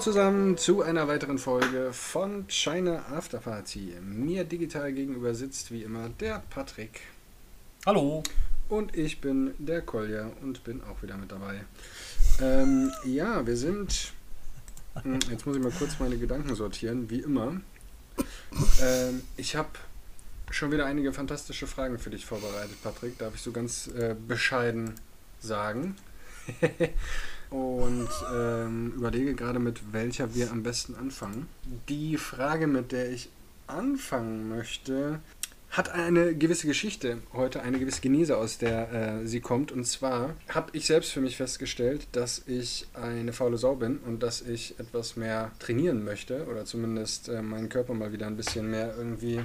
Zusammen zu einer weiteren Folge von China Afterparty. Mir digital gegenüber sitzt wie immer der Patrick. Hallo. Und ich bin der Kolja und bin auch wieder mit dabei. Ähm, ja, wir sind. Hm, jetzt muss ich mal kurz meine Gedanken sortieren, wie immer. Ähm, ich habe schon wieder einige fantastische Fragen für dich vorbereitet, Patrick. Darf ich so ganz äh, bescheiden sagen. und ähm, überlege gerade, mit welcher wir am besten anfangen. Die Frage, mit der ich anfangen möchte, hat eine gewisse Geschichte heute, eine gewisse Genese, aus der äh, sie kommt. Und zwar habe ich selbst für mich festgestellt, dass ich eine faule Sau bin und dass ich etwas mehr trainieren möchte oder zumindest äh, meinen Körper mal wieder ein bisschen mehr irgendwie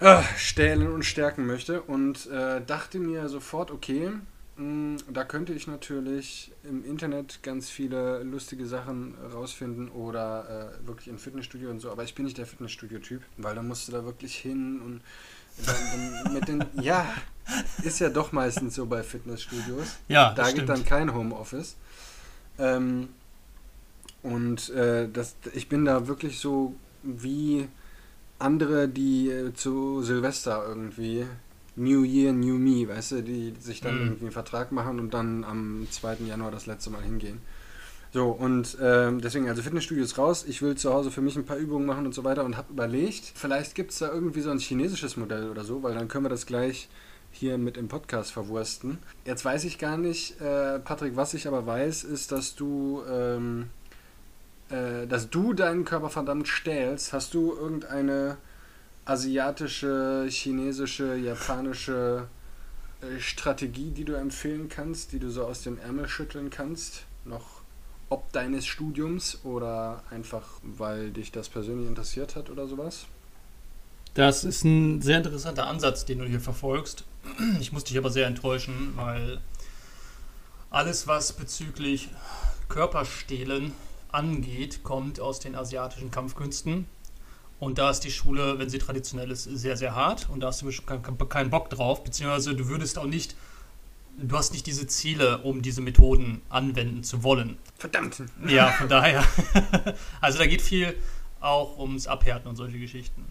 äh, stählen und stärken möchte. Und äh, dachte mir sofort, okay, da könnte ich natürlich im Internet ganz viele lustige Sachen rausfinden oder äh, wirklich im Fitnessstudio und so, aber ich bin nicht der Fitnessstudio-Typ, weil da musst du da wirklich hin und dann, dann mit den. Ja, ist ja doch meistens so bei Fitnessstudios. Ja, da geht dann kein Homeoffice. Ähm, und äh, das, ich bin da wirklich so wie andere, die äh, zu Silvester irgendwie New Year, New Me, weißt du, die sich dann mhm. irgendwie einen Vertrag machen und dann am 2. Januar das letzte Mal hingehen. So, und ähm, deswegen, also Fitnessstudio ist raus. Ich will zu Hause für mich ein paar Übungen machen und so weiter und habe überlegt, vielleicht gibt es da irgendwie so ein chinesisches Modell oder so, weil dann können wir das gleich hier mit im Podcast verwursten. Jetzt weiß ich gar nicht, äh, Patrick, was ich aber weiß, ist, dass du, ähm, äh, dass du deinen Körper verdammt stählst. Hast du irgendeine asiatische, chinesische, japanische äh, Strategie, die du empfehlen kannst, die du so aus dem Ärmel schütteln kannst? Noch ob deines Studiums oder einfach, weil dich das persönlich interessiert hat oder sowas? Das ist ein sehr interessanter Ansatz, den du hier verfolgst. Ich muss dich aber sehr enttäuschen, weil alles, was bezüglich Körperstehlen angeht, kommt aus den asiatischen Kampfkünsten. Und da ist die Schule, wenn sie traditionell ist, sehr, sehr hart. Und da hast du keinen Bock drauf. Beziehungsweise du würdest auch nicht, du hast nicht diese Ziele, um diese Methoden anwenden zu wollen. Verdammt. Ja, von daher. also da geht viel auch ums Abhärten und solche Geschichten.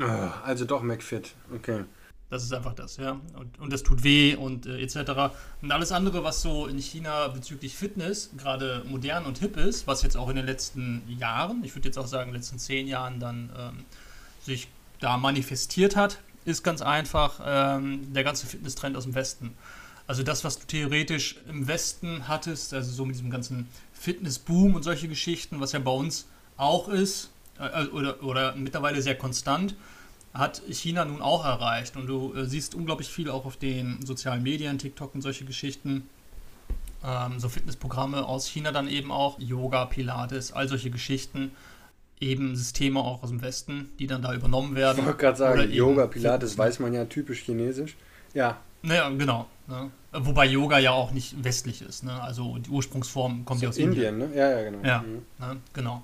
Oh, also doch McFit. Okay. Das ist einfach das, ja. Und, und das tut weh und äh, etc. Und alles andere, was so in China bezüglich Fitness gerade modern und hip ist, was jetzt auch in den letzten Jahren, ich würde jetzt auch sagen, in den letzten zehn Jahren dann ähm, sich da manifestiert hat, ist ganz einfach ähm, der ganze Fitnesstrend aus dem Westen. Also das, was du theoretisch im Westen hattest, also so mit diesem ganzen Fitnessboom und solche Geschichten, was ja bei uns auch ist, äh, oder, oder mittlerweile sehr konstant, hat China nun auch erreicht. Und du äh, siehst unglaublich viel auch auf den sozialen Medien, TikTok und solche Geschichten. Ähm, so Fitnessprogramme aus China dann eben auch, Yoga, Pilates, all solche Geschichten. Eben Systeme auch aus dem Westen, die dann da übernommen werden. Ich wollte gerade sagen, Yoga, Pilates weiß man ja typisch chinesisch. Ja. Naja, genau. Ne? Wobei Yoga ja auch nicht westlich ist. Ne? Also die Ursprungsform kommt so ja aus Indien. Indien. Ne? Ja, ja, genau. Ja, mhm. ne? genau.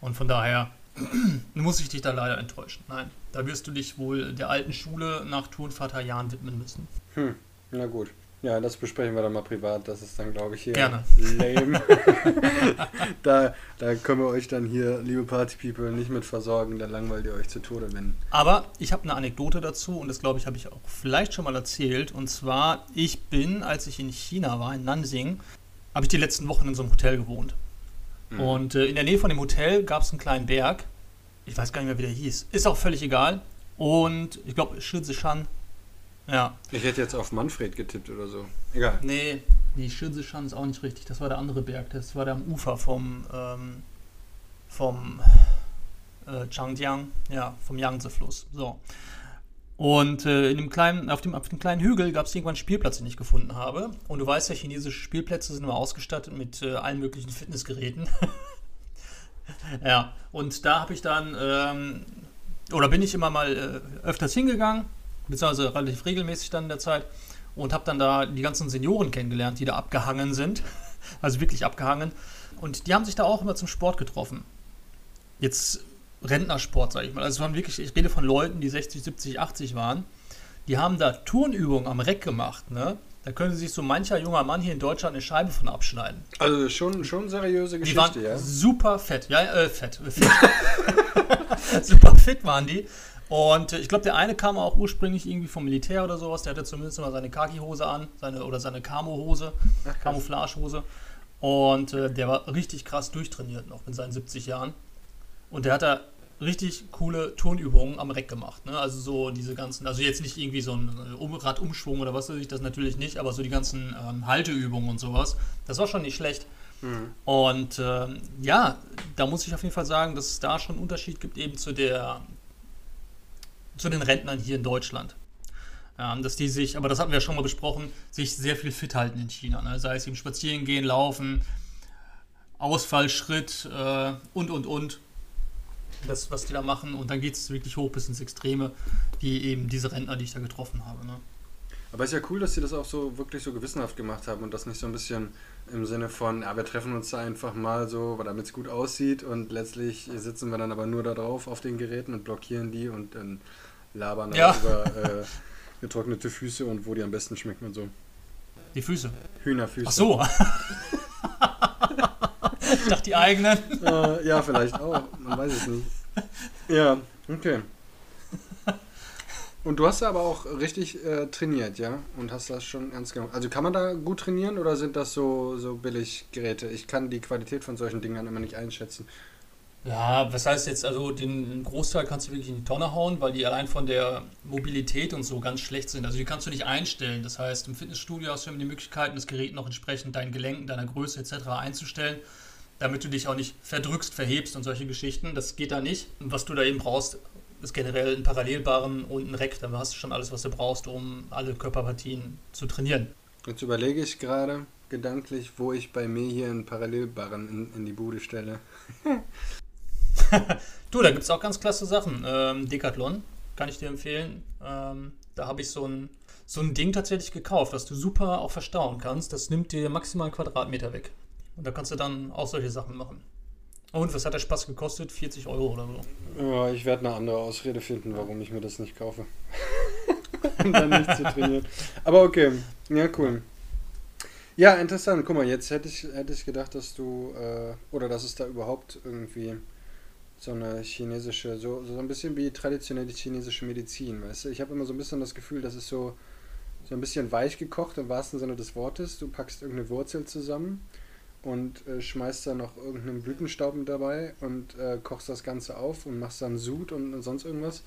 Und von daher muss ich dich da leider enttäuschen. Nein, da wirst du dich wohl der alten Schule nach Turnvater Jahren widmen müssen. Hm, na gut. Ja, das besprechen wir dann mal privat. Das ist dann, glaube ich, hier Gerne. lame. da, da können wir euch dann hier, liebe Party-People, nicht mit versorgen. Da langweilt ihr euch zu Tode, wenn. Aber ich habe eine Anekdote dazu und das, glaube ich, habe ich auch vielleicht schon mal erzählt. Und zwar, ich bin, als ich in China war, in Nanjing, habe ich die letzten Wochen in so einem Hotel gewohnt. Mhm. Und äh, in der Nähe von dem Hotel gab es einen kleinen Berg. Ich weiß gar nicht mehr, wie der hieß. Ist auch völlig egal. Und ich glaube, Shizishan. Ja. Ich hätte jetzt auf Manfred getippt oder so. Egal. Nee, nee Shizishan ist auch nicht richtig. Das war der andere Berg. Das war der am Ufer vom, ähm, vom äh, Changjiang. Ja, vom Yangtze-Fluss. So. Und äh, in dem kleinen, auf, dem, auf dem kleinen Hügel gab es irgendwann einen Spielplatz, den ich gefunden habe. Und du weißt ja, chinesische Spielplätze sind immer ausgestattet mit äh, allen möglichen Fitnessgeräten. ja, und da habe ich dann, ähm, oder bin ich immer mal äh, öfters hingegangen, beziehungsweise relativ regelmäßig dann in der Zeit, und habe dann da die ganzen Senioren kennengelernt, die da abgehangen sind. also wirklich abgehangen. Und die haben sich da auch immer zum Sport getroffen. Jetzt Rentnersport, sage ich mal. Also es waren wirklich, ich rede von Leuten, die 60, 70, 80 waren. Die haben da Turnübungen am Reck gemacht, ne? Da könnte sich so mancher junger Mann hier in Deutschland eine Scheibe von abschneiden. Also schon, schon seriöse Die Geschichte, waren ja. super fett. Ja, äh, fett. fit. super fit waren die. Und äh, ich glaube, der eine kam auch ursprünglich irgendwie vom Militär oder sowas. Der hatte zumindest immer seine Khaki-Hose an, seine, oder seine Camo-Hose. Camouflage-Hose. Und äh, der war richtig krass durchtrainiert noch mit seinen 70 Jahren. Und der hat da richtig coole Turnübungen am Reck gemacht. Ne? Also so diese ganzen, also jetzt nicht irgendwie so ein äh, Um- Radumschwung oder was weiß ich, das natürlich nicht, aber so die ganzen ähm, Halteübungen und sowas. Das war schon nicht schlecht. Mhm. Und ähm, ja, da muss ich auf jeden Fall sagen, dass es da schon einen Unterschied gibt eben zu der zu den Rentnern hier in Deutschland. Ähm, dass die sich, aber das hatten wir ja schon mal besprochen, sich sehr viel fit halten in China. Ne? Sei es eben spazieren gehen, laufen, Ausfallschritt äh, und und und. Das, was die da machen. Und dann geht es wirklich hoch bis ins Extreme, die eben diese Rentner, die ich da getroffen habe. Ne? Aber ist ja cool, dass sie das auch so wirklich so gewissenhaft gemacht haben und das nicht so ein bisschen im Sinne von, ja, wir treffen uns da einfach mal so, damit es gut aussieht und letztlich sitzen wir dann aber nur da drauf auf den Geräten und blockieren die und dann labern Ja. über äh, getrocknete Füße und wo die am besten schmecken und so. Die Füße. Hühnerfüße. Ach so. ich dachte die eigenen. Äh, ja, vielleicht auch. Man weiß es nicht. Ja, okay. Und du hast aber auch richtig äh, trainiert, ja? Und hast das schon ernst genommen. Also kann man da gut trainieren oder sind das so, so billig Geräte? Ich kann die Qualität von solchen Dingern immer nicht einschätzen. Ja, was heißt jetzt, also den Großteil kannst du wirklich in die Tonne hauen, weil die allein von der Mobilität und so ganz schlecht sind. Also die kannst du nicht einstellen. Das heißt, im Fitnessstudio hast du immer die Möglichkeiten, das Gerät noch entsprechend deinen Gelenken, deiner Größe etc. einzustellen, damit du dich auch nicht verdrückst, verhebst und solche Geschichten. Das geht da nicht. Und was du da eben brauchst, ist generell ein Parallelbarren und ein Rack. Dann hast du schon alles, was du brauchst, um alle Körperpartien zu trainieren. Jetzt überlege ich gerade gedanklich, wo ich bei mir hier einen Parallelbarren in, in die Bude stelle. Du, da gibt es auch ganz klasse Sachen. Ähm, Decathlon kann ich dir empfehlen. Ähm, da habe ich so ein, so ein Ding tatsächlich gekauft, das du super auch verstauen kannst. Das nimmt dir maximal einen Quadratmeter weg. Und da kannst du dann auch solche Sachen machen. Und was hat der Spaß gekostet? 40 Euro oder so. Ja, ich werde eine andere Ausrede finden, warum ich mir das nicht kaufe. um dann nicht zu trainieren. Aber okay, ja, cool. Ja, interessant. Guck mal, jetzt hätte ich, hätte ich gedacht, dass du, äh, oder dass es da überhaupt irgendwie so eine chinesische, so, so ein bisschen wie traditionelle chinesische Medizin, weißt du? Ich habe immer so ein bisschen das Gefühl, das ist so, so ein bisschen weich gekocht im wahrsten Sinne des Wortes. Du packst irgendeine Wurzel zusammen und äh, schmeißt da noch irgendeinen Blütenstaub mit dabei und äh, kochst das Ganze auf und machst dann Sud und sonst irgendwas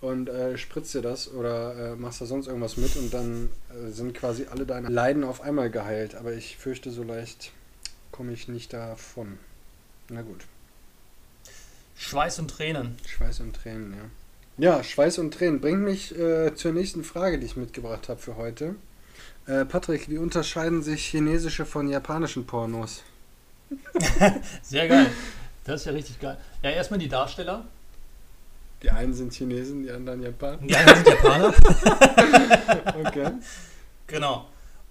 und äh, spritzt dir das oder äh, machst da sonst irgendwas mit und dann äh, sind quasi alle deine Leiden auf einmal geheilt. Aber ich fürchte, so leicht komme ich nicht davon. Na gut. Schweiß und Tränen. Schweiß und Tränen, ja. Ja, Schweiß und Tränen bringt mich äh, zur nächsten Frage, die ich mitgebracht habe für heute. Äh, Patrick, wie unterscheiden sich chinesische von japanischen Pornos? Sehr geil. Das ist ja richtig geil. Ja, erstmal die Darsteller. Die einen sind Chinesen, die anderen Japaner. Die anderen sind Japaner. Okay. Genau.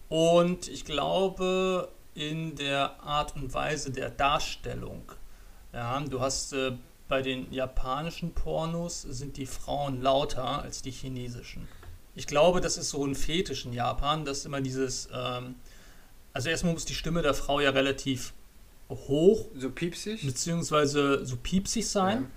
Und ich glaube, in der Art und Weise der Darstellung. Ja, du hast äh, bei den japanischen Pornos sind die Frauen lauter als die chinesischen. Ich glaube, das ist so ein Fetisch in Japan, dass immer dieses, ähm, also erstmal muss die Stimme der Frau ja relativ hoch, So piepsig? beziehungsweise so piepsig sein, Ja.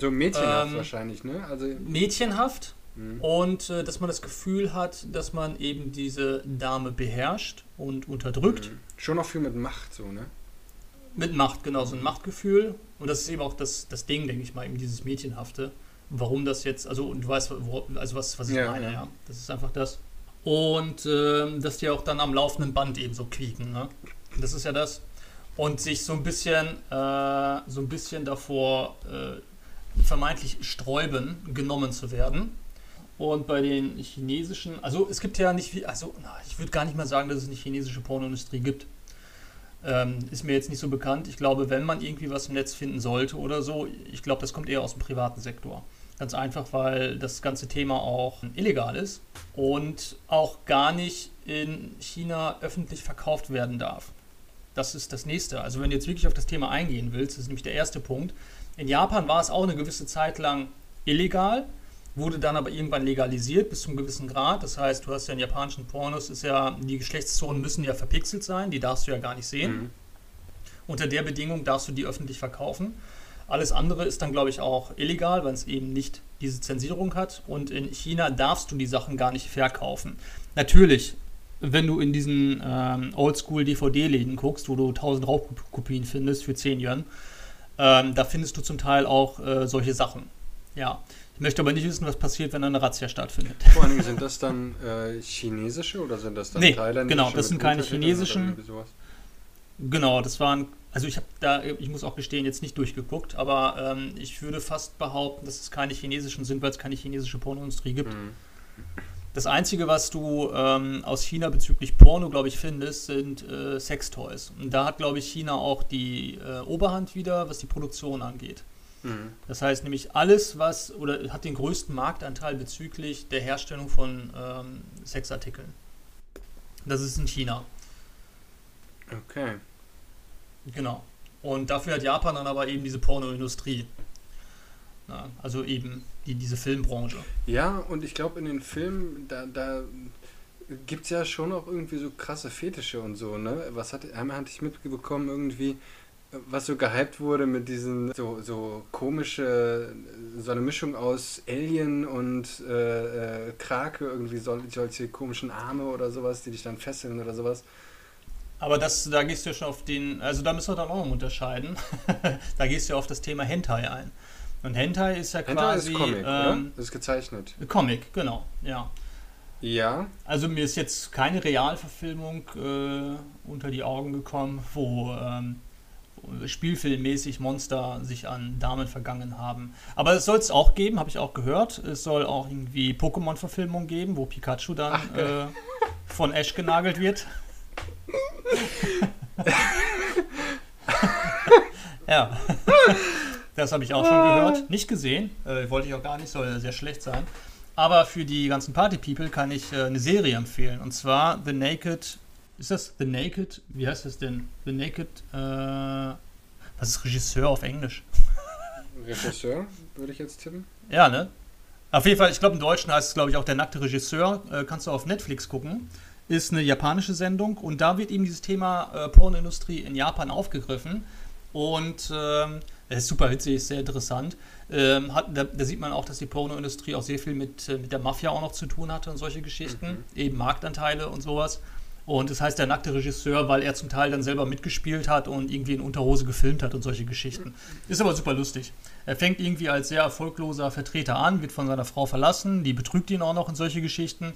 So mädchenhaft Ähm, wahrscheinlich, ne? Also, mädchenhaft mhm. und äh, dass man das Gefühl hat, dass man eben diese Dame beherrscht und unterdrückt. Mhm. Schon noch viel mit Macht, so, ne? Mit Macht, genau, so ein Machtgefühl. Und das ist eben auch das, das Ding, denke ich mal, eben dieses Mädchenhafte. Warum das jetzt, also, und du weißt, wo, also was, was ich Ja, meine, ja. ja. Das ist einfach das. Und ähm, dass die auch dann am laufenden Band eben so quieken, ne? Das ist ja das. Und sich so ein bisschen, äh, so ein bisschen davor äh, vermeintlich sträuben, genommen zu werden. Und bei den chinesischen, also es gibt ja nicht wie, also na, ich würde gar nicht mal sagen, dass es eine chinesische Pornoindustrie gibt. Ähm, ist mir jetzt nicht so bekannt. Ich glaube, wenn man irgendwie was im Netz finden sollte oder so, ich glaube, das kommt eher aus dem privaten Sektor. Ganz einfach, weil das ganze Thema auch illegal ist und auch gar nicht in China öffentlich verkauft werden darf. Das ist das nächste. Also wenn du jetzt wirklich auf das Thema eingehen willst, das ist nämlich der erste Punkt. In Japan war es auch eine gewisse Zeit lang illegal, wurde dann aber irgendwann legalisiert bis zum gewissen Grad. Das heißt, du hast ja in japanischen Pornos, ist ja, die Geschlechtszonen müssen ja verpixelt sein, die darfst du ja gar nicht sehen. Mhm. Unter der Bedingung darfst du die öffentlich verkaufen. Alles andere ist dann, glaube ich, auch illegal, weil es eben nicht diese Zensierung hat. Und in China darfst du die Sachen gar nicht verkaufen. Natürlich, wenn du in diesen ähm, Oldschool-DVD-Läden guckst, wo du 1000 Raubkopien findest für 10 Yuan, ähm, da findest du zum Teil auch äh, solche Sachen. Ja. Ich möchte aber nicht wissen, was passiert, wenn eine Razzia stattfindet. Vor allen Dingen sind das dann äh, chinesische oder sind das dann nee, thailändische? Genau, das sind keine chinesischen. Genau, das waren also ich habe da, ich muss auch gestehen, jetzt nicht durchgeguckt, aber ähm, ich würde fast behaupten, dass es keine chinesischen sind, weil es keine chinesische Pornoindustrie gibt. Mhm. Das Einzige, was du ähm, aus China bezüglich Porno, glaube ich, findest, sind äh, Sextoys. Und da hat, glaube ich, China auch die äh, Oberhand wieder, was die Produktion angeht. Mhm. Das heißt nämlich alles, was, oder hat den größten Marktanteil bezüglich der Herstellung von ähm, Sexartikeln. Das ist in China. Okay. Genau. Und dafür hat Japan dann aber eben diese Pornoindustrie. Also eben die, diese Filmbranche. Ja, und ich glaube, in den Filmen, da, da gibt es ja schon auch irgendwie so krasse Fetische und so, ne? Was hat, einmal hatte ich mitbekommen, irgendwie, was so gehypt wurde mit diesen so, so komische, so eine Mischung aus Alien und äh, äh, Krake, irgendwie so, solche komischen Arme oder sowas, die dich dann fesseln oder sowas. Aber das, da gehst du ja schon auf den, also da müssen wir dann auch noch unterscheiden. da gehst du ja auf das Thema Hentai ein. Und Hentai ist ja Hentai quasi. Ist Comic, ähm? Das ist gezeichnet. Comic, genau, ja. Ja. Also mir ist jetzt keine Realverfilmung äh, unter die Augen gekommen, wo ähm, spielfilmmäßig Monster sich an Damen vergangen haben. Aber es soll es auch geben, habe ich auch gehört. Es soll auch irgendwie Pokémon-Verfilmung geben, wo Pikachu dann Ach, äh, von Ash genagelt wird. ja. Das habe ich auch schon gehört. Nicht gesehen. Äh, wollte ich auch gar nicht, soll sehr schlecht sein. Aber für die ganzen Party-People kann ich äh, eine Serie empfehlen. Und zwar The Naked. Ist das The Naked? Wie heißt das denn? The Naked. Äh, was ist Regisseur auf Englisch? Regisseur, würde ich jetzt tippen. Ja, ne? Auf jeden Fall, ich glaube, im Deutschen heißt es, glaube ich, auch der nackte Regisseur. Äh, kannst du auf Netflix gucken ist eine japanische Sendung und da wird eben dieses Thema äh, Pornoindustrie in Japan aufgegriffen. Und ähm, das ist super witzig, ist sehr interessant. Ähm, hat, da, da, sieht man auch, dass die Pornoindustrie auch sehr viel mit, äh, mit der Mafia auch noch zu tun hatte und solche Geschichten, mhm. eben Marktanteile und sowas. Und das heißt der nackte Regisseur, weil er zum Teil dann selber mitgespielt hat und irgendwie in Unterhose gefilmt hat und solche Geschichten. Ist aber super lustig. Er fängt irgendwie als sehr erfolgloser Vertreter an, wird von seiner Frau verlassen, die betrügt ihn auch noch in solche Geschichten.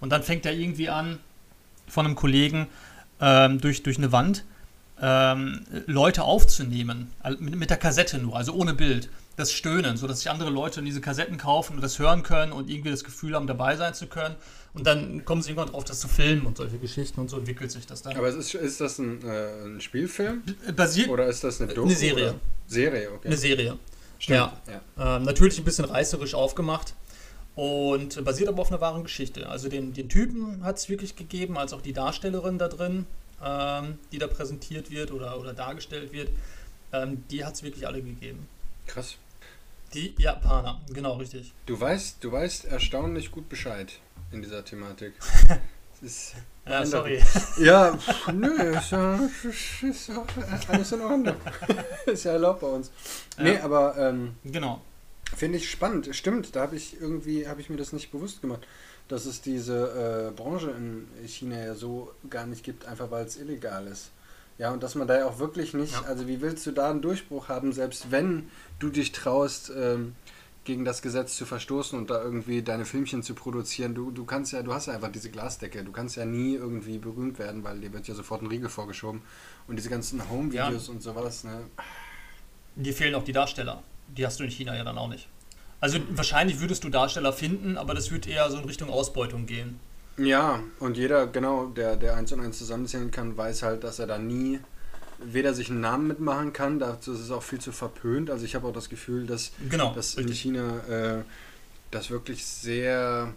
Und dann fängt er irgendwie an, von einem Kollegen ähm, durch, durch eine Wand ähm, Leute aufzunehmen, mit, mit der Kassette nur, also ohne Bild. Das Stöhnen, sodass sich andere Leute diese Kassetten kaufen und das hören können und irgendwie das Gefühl haben, dabei sein zu können. Und dann kommen sie irgendwann drauf, das zu filmen und solche Geschichten und so entwickelt sich das dann. Aber ist, ist das ein, äh, ein Spielfilm? Basiert, oder ist das eine Doku? Eine Serie. Oder? Serie, okay. Eine Serie. Stimmt. Ja. ja. Ähm, natürlich ein bisschen reißerisch aufgemacht. Und basiert aber auf einer wahren Geschichte. Also den, den Typen hat es wirklich gegeben, als auch die Darstellerin da drin, ähm, die da präsentiert wird oder, oder dargestellt wird, ähm, die hat es wirklich alle gegeben. Krass. Die Japaner, genau, richtig. Du weißt, du weißt erstaunlich gut Bescheid in dieser Thematik. ist ja, sorry. Ja, nö, ist ja, ist ja alles in Ordnung. ist ja erlaubt bei uns. Ja. Nee, aber. Ähm, genau. Finde ich spannend. Stimmt, da habe ich irgendwie, habe ich mir das nicht bewusst gemacht, dass es diese äh, Branche in China ja so gar nicht gibt, einfach weil es illegal ist. Ja, und dass man da ja auch wirklich nicht, ja. also wie willst du da einen Durchbruch haben, selbst wenn du dich traust, ähm, gegen das Gesetz zu verstoßen und da irgendwie deine Filmchen zu produzieren. Du, du kannst ja, du hast ja einfach diese Glasdecke. Du kannst ja nie irgendwie berühmt werden, weil dir wird ja sofort ein Riegel vorgeschoben. Und diese ganzen Home-Videos ja. und sowas, ne? Dir fehlen auch die Darsteller die hast du in China ja dann auch nicht. Also wahrscheinlich würdest du Darsteller finden, aber das wird eher so in Richtung Ausbeutung gehen. Ja, und jeder, genau, der, der eins und eins zusammenzählen kann, weiß halt, dass er da nie weder sich einen Namen mitmachen kann, dazu ist es auch viel zu verpönt. Also ich habe auch das Gefühl, dass, genau, dass in China äh, das wirklich sehr,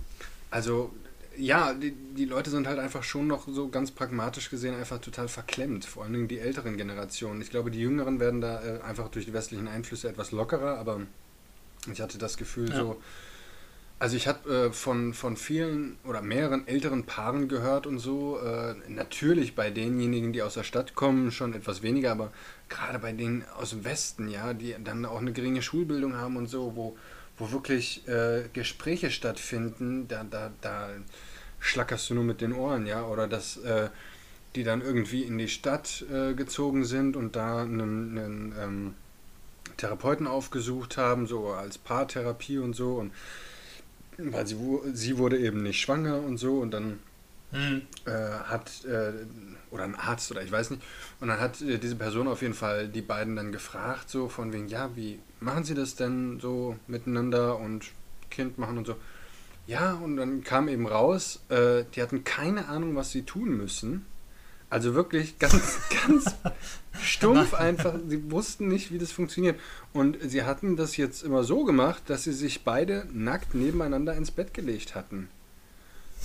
also ja, die, die Leute sind halt einfach schon noch so ganz pragmatisch gesehen einfach total verklemmt. Vor allen Dingen die älteren Generationen. Ich glaube, die Jüngeren werden da äh, einfach durch die westlichen Einflüsse etwas lockerer, aber ich hatte das Gefühl, ja. so Also ich habe äh, von, von vielen oder mehreren älteren Paaren gehört und so. Äh, natürlich bei denjenigen, die aus der Stadt kommen, schon etwas weniger, aber gerade bei denen aus dem Westen, ja, die dann auch eine geringe Schulbildung haben und so, wo, wo wirklich äh, Gespräche stattfinden, da, da, da schlackerst du nur mit den Ohren, ja, oder dass äh, die dann irgendwie in die Stadt äh, gezogen sind und da einen, einen ähm, Therapeuten aufgesucht haben, so als Paartherapie und so und weil sie, sie wurde eben nicht schwanger und so und dann mhm. äh, hat, äh, oder ein Arzt oder ich weiß nicht, und dann hat äh, diese Person auf jeden Fall die beiden dann gefragt, so von wegen, ja, wie machen sie das denn so miteinander und Kind machen und so. Ja, und dann kam eben raus, äh, die hatten keine Ahnung, was sie tun müssen. Also wirklich ganz, ganz stumpf einfach. Sie wussten nicht, wie das funktioniert. Und sie hatten das jetzt immer so gemacht, dass sie sich beide nackt nebeneinander ins Bett gelegt hatten.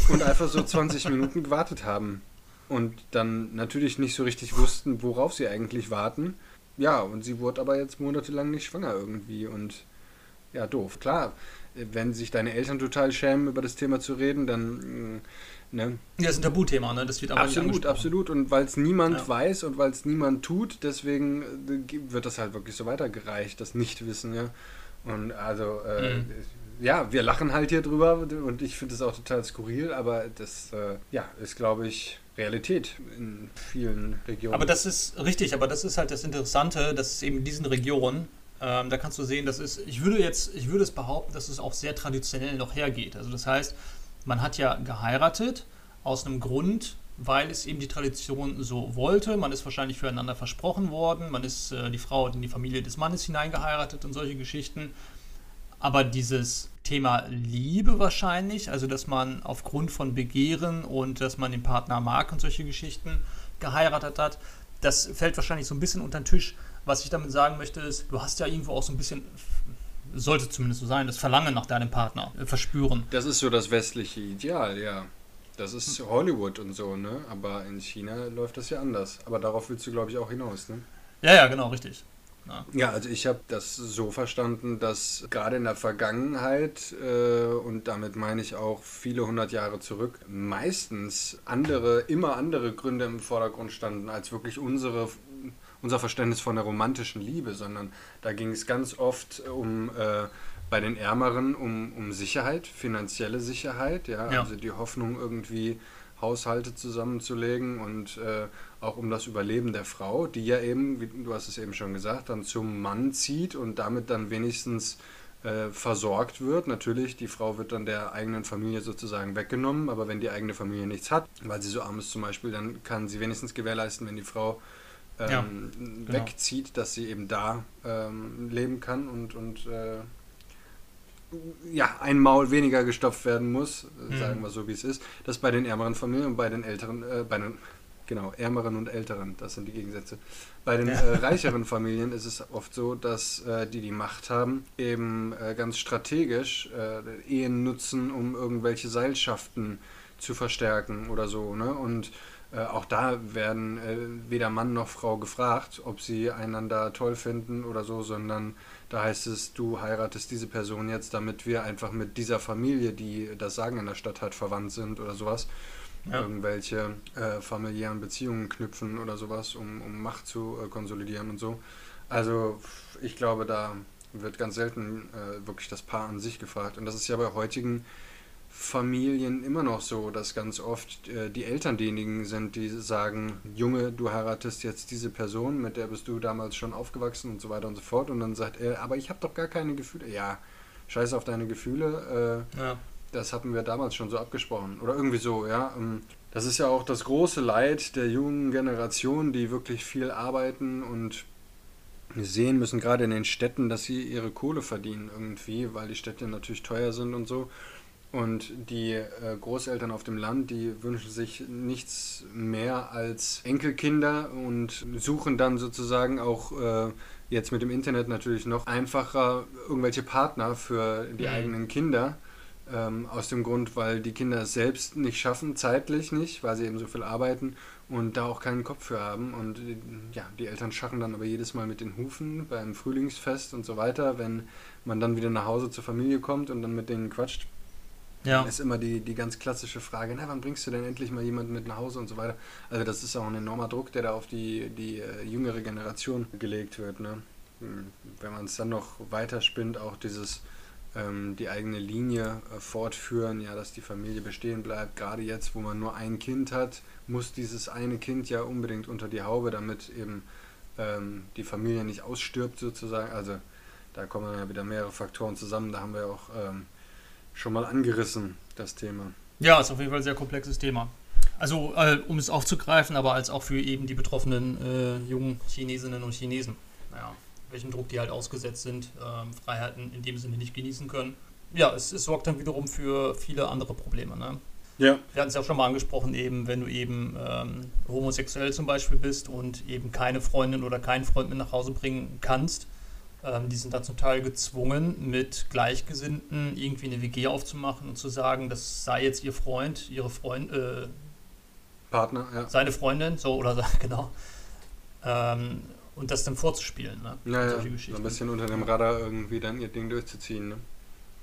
Und einfach so 20 Minuten gewartet haben. Und dann natürlich nicht so richtig wussten, worauf sie eigentlich warten. Ja, und sie wurde aber jetzt monatelang nicht schwanger irgendwie. Und ja, doof. Klar, wenn sich deine Eltern total schämen, über das Thema zu reden, dann mm, Ne? Ja, das ist ein Tabuthema, ne? Das wird aber Absolut, absolut. Und weil es niemand ja. weiß und weil es niemand tut, deswegen äh, wird das halt wirklich so weitergereicht, das Nichtwissen, ja. Und also, äh, mhm. Ja, wir lachen halt hier drüber und ich finde es auch total skurril, aber das, äh, ja, ist, glaube ich, Realität in vielen Regionen. Aber das ist richtig, aber das ist halt das Interessante, dass es eben in diesen Regionen ähm, da kannst du sehen, das ist, ich würde jetzt, ich würde es behaupten, dass es auch sehr traditionell noch hergeht. Also das heißt, man hat ja geheiratet aus einem Grund, weil es eben die Tradition so wollte. Man ist wahrscheinlich füreinander versprochen worden. Man ist, äh, die Frau in die Familie des Mannes hineingeheiratet und solche Geschichten. Aber dieses Thema Liebe wahrscheinlich, also dass man aufgrund von Begehren und dass man den Partner mag und solche Geschichten geheiratet hat, das fällt wahrscheinlich so ein bisschen unter den Tisch. Was ich damit sagen möchte, ist, du hast ja irgendwo auch so ein bisschen sollte zumindest so sein, das Verlangen nach deinem Partner äh, verspüren. Das ist so das westliche Ideal, ja. Das ist Hollywood und so, ne? Aber in China läuft das ja anders. Aber darauf willst du, glaube ich, auch hinaus, ne? Ja, ja, genau, richtig. Ja, ja also ich habe das so verstanden, dass gerade in der Vergangenheit, äh, und damit meine ich auch viele hundert Jahre zurück, meistens andere, immer andere Gründe im Vordergrund standen, als wirklich unsere unser Verständnis von der romantischen Liebe, sondern da ging es ganz oft um äh, bei den Ärmeren um, um Sicherheit, finanzielle Sicherheit, ja, ja. also die Hoffnung irgendwie Haushalte zusammenzulegen und äh, auch um das Überleben der Frau, die ja eben, wie du hast es eben schon gesagt, dann zum Mann zieht und damit dann wenigstens äh, versorgt wird. Natürlich, die Frau wird dann der eigenen Familie sozusagen weggenommen, aber wenn die eigene Familie nichts hat, weil sie so arm ist zum Beispiel, dann kann sie wenigstens gewährleisten, wenn die Frau ähm, ja, genau. wegzieht, dass sie eben da ähm, leben kann und, und äh, ja, ein Maul weniger gestopft werden muss, mhm. sagen wir so, wie es ist. Das bei den ärmeren Familien und bei den älteren, äh, bei den, genau, ärmeren und älteren, das sind die Gegensätze. Bei den ja. äh, reicheren Familien ist es oft so, dass äh, die die Macht haben, eben äh, ganz strategisch äh, Ehen nutzen, um irgendwelche Seilschaften zu verstärken oder so, ne? Und äh, auch da werden äh, weder Mann noch Frau gefragt, ob sie einander toll finden oder so, sondern da heißt es, du heiratest diese Person jetzt, damit wir einfach mit dieser Familie, die das Sagen in der Stadt hat, verwandt sind oder sowas. Ja. Irgendwelche äh, familiären Beziehungen knüpfen oder sowas, um, um Macht zu äh, konsolidieren und so. Also ich glaube, da wird ganz selten äh, wirklich das Paar an sich gefragt. Und das ist ja bei heutigen Familien immer noch so, dass ganz oft äh, die Eltern diejenigen sind, die sagen, Junge, du heiratest jetzt diese Person, mit der bist du damals schon aufgewachsen und so weiter und so fort. Und dann sagt er, aber ich habe doch gar keine Gefühle. Ja, scheiß auf deine Gefühle. Äh, ja. Das hatten wir damals schon so abgesprochen. Oder irgendwie so, ja. Ähm, das ist ja auch das große Leid der jungen Generation, die wirklich viel arbeiten und sehen müssen, gerade in den Städten, dass sie ihre Kohle verdienen irgendwie, weil die Städte natürlich teuer sind und so. Und die äh, Großeltern auf dem Land, die wünschen sich nichts mehr als Enkelkinder und suchen dann sozusagen auch äh, jetzt mit dem Internet natürlich noch einfacher irgendwelche Partner für die mhm. eigenen Kinder. Ähm, aus dem Grund, weil die Kinder es selbst nicht schaffen, zeitlich nicht, weil sie eben so viel arbeiten und da auch keinen Kopf für haben. Und äh, ja, die Eltern schachen dann aber jedes Mal mit den Hufen beim Frühlingsfest und so weiter, wenn man dann wieder nach Hause zur Familie kommt und dann mit denen quatscht Ja. ist immer die, die ganz klassische Frage, na, wann bringst du denn endlich mal jemanden mit nach Hause und so weiter. Also das ist auch ein enormer Druck, der da auf die, die äh, jüngere Generation gelegt wird. Ne? Hm, wenn man es dann noch weiter spinnt, auch dieses ähm, die eigene Linie äh, fortführen, ja, dass die Familie bestehen bleibt. Gerade jetzt, wo man nur ein Kind hat, muss dieses eine Kind ja unbedingt unter die Haube, damit eben ähm, die Familie nicht ausstirbt sozusagen. Also da kommen ja wieder mehrere Faktoren zusammen. Da haben wir auch ähm, schon mal angerissen, das Thema. Ja, ist auf jeden Fall ein sehr komplexes Thema. Also, äh, um es aufzugreifen, aber als auch für eben die betroffenen äh, jungen Chinesinnen und Chinesen. Ja, welchen Druck die halt ausgesetzt sind, äh, Freiheiten in dem Sinne nicht genießen können. Ja, es, es sorgt dann wiederum für viele andere Probleme. Ne? Ja. Wir hatten es ja auch schon mal angesprochen, eben, wenn du eben ähm, homosexuell zum Beispiel bist und eben keine Freundin oder keinen Freund mit nach Hause bringen kannst, ähm, die sind da zum Teil gezwungen, mit Gleichgesinnten irgendwie eine WG aufzumachen und zu sagen, das sei jetzt ihr Freund, ihre Freund, äh, Partner, ja. Seine Freundin, so oder so, genau. Ähm, und das dann vorzuspielen, ne? Ja, ja. So ein bisschen unter dem Radar irgendwie dann ihr Ding durchzuziehen, ne?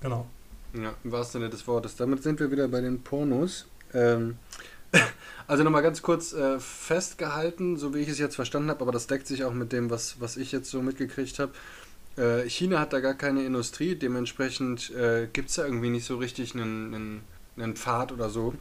Genau. Ja, im wahrsten Sinne des Wortes. Damit sind wir wieder bei den Pornos. Ähm, also nochmal ganz kurz äh, festgehalten, so wie ich es jetzt verstanden habe, aber das deckt sich auch mit dem, was, was ich jetzt so mitgekriegt habe. Äh, China hat da gar keine Industrie, dementsprechend äh, gibt es da irgendwie nicht so richtig einen, einen, einen Pfad oder so.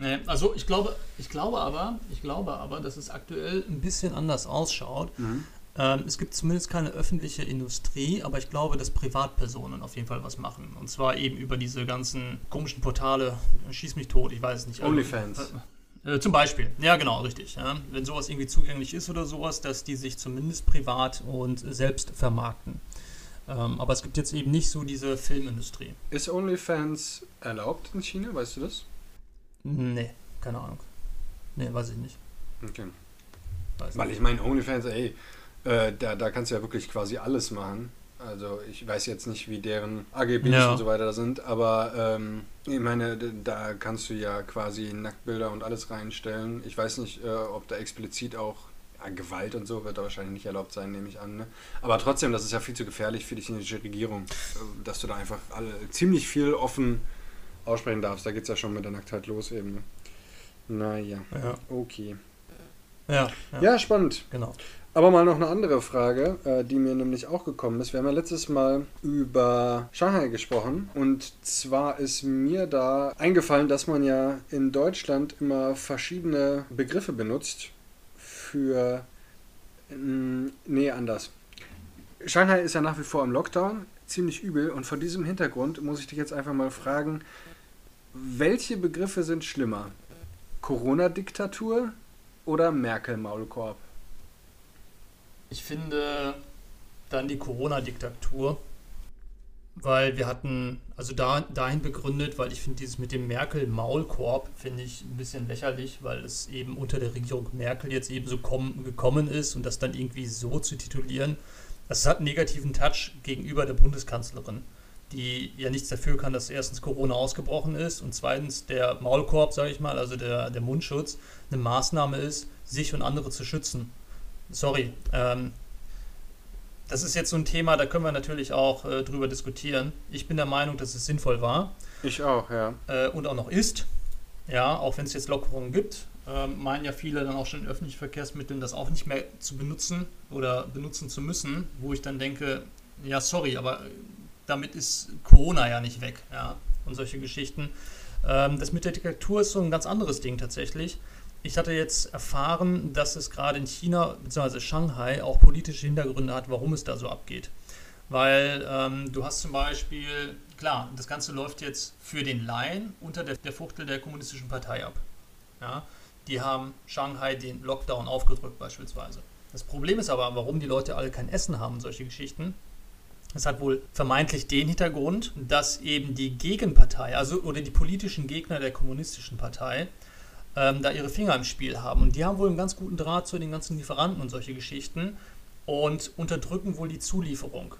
Nee, also ich glaube, ich glaube aber, ich glaube aber, dass es aktuell ein bisschen anders ausschaut. Mhm. Ähm, es gibt zumindest keine öffentliche Industrie, aber ich glaube, dass Privatpersonen auf jeden Fall was machen. Und zwar eben über diese ganzen komischen Portale, schieß mich tot, ich weiß es nicht. Onlyfans. Also, äh, zum Beispiel, ja genau, richtig. Ja. Wenn sowas irgendwie zugänglich ist oder sowas, dass die sich zumindest privat und selbst vermarkten. Ähm, aber es gibt jetzt eben nicht so diese Filmindustrie. Ist OnlyFans erlaubt in China, weißt du das? Nee, keine Ahnung. Nee, weiß ich nicht. Okay. Weiß Weil ich meine, OnlyFans, ey, äh, da, da kannst du ja wirklich quasi alles machen. Also ich weiß jetzt nicht, wie deren AGBs ja. und so weiter sind, aber ähm, ich meine, da kannst du ja quasi Nacktbilder und alles reinstellen. Ich weiß nicht, äh, ob da explizit auch Gewalt und so wird da wahrscheinlich nicht erlaubt sein, nehme ich an. Ne? Aber trotzdem, das ist ja viel zu gefährlich für die chinesische Regierung, äh, dass du da einfach alle, ziemlich viel offen aussprechen darfst. Da geht es ja schon mit der Nacktheit los eben. Ne? Naja, ja. okay. Ja, ja. ja, spannend. Genau. Aber mal noch eine andere Frage, äh, die mir nämlich auch gekommen ist. Wir haben ja letztes Mal über Shanghai gesprochen und zwar ist mir da eingefallen, dass man ja in Deutschland immer verschiedene Begriffe benutzt für... Mm, nee, anders. Shanghai ist ja nach wie vor im Lockdown, ziemlich übel und vor diesem Hintergrund muss ich dich jetzt einfach mal fragen, welche Begriffe sind schlimmer? Corona-Diktatur oder Merkel-Maulkorb? Ich finde dann die Corona-Diktatur, weil wir hatten, also da, dahin begründet, weil ich finde dieses mit dem Merkel-Maulkorb finde ich ein bisschen lächerlich, weil es eben unter der Regierung Merkel jetzt eben so kommen, gekommen ist und das dann irgendwie so zu titulieren, das hat einen negativen Touch gegenüber der Bundeskanzlerin, die ja nichts dafür kann, dass erstens Corona ausgebrochen ist und zweitens der Maulkorb, sage ich mal, also der, der Mundschutz, eine Maßnahme ist, sich und andere zu schützen sorry. Ähm, das ist jetzt so ein Thema, da können wir natürlich auch äh, drüber diskutieren. Ich bin der Meinung, dass es sinnvoll war. Ich auch, ja. Äh, und auch noch ist. Ja, auch wenn es jetzt Lockerungen gibt, äh, meinen ja viele dann auch schon in öffentlichen Verkehrsmitteln das auch nicht mehr zu benutzen oder benutzen zu müssen, wo ich dann denke, ja, sorry, aber damit ist Corona ja nicht weg, ja, und solche Geschichten. Ähm, das mit der Diktatur ist so ein ganz anderes Ding tatsächlich. Ich hatte jetzt erfahren, dass es gerade in China bzw. Shanghai auch politische Hintergründe hat, warum es da so abgeht. Weil ähm, du hast zum Beispiel, klar, das Ganze läuft jetzt für den Laien unter der, der Fuchtel der Kommunistischen Partei ab. Ja? Die haben Shanghai den Lockdown aufgedrückt beispielsweise. Das Problem ist aber, warum die Leute alle kein Essen haben, solche Geschichten. Es hat wohl vermeintlich den Hintergrund, dass eben die Gegenpartei, also oder die politischen Gegner der kommunistischen Partei, ähm, da ihre Finger im Spiel haben. Und die haben wohl einen ganz guten Draht zu den ganzen Lieferanten und solche Geschichten und unterdrücken wohl die Zulieferung,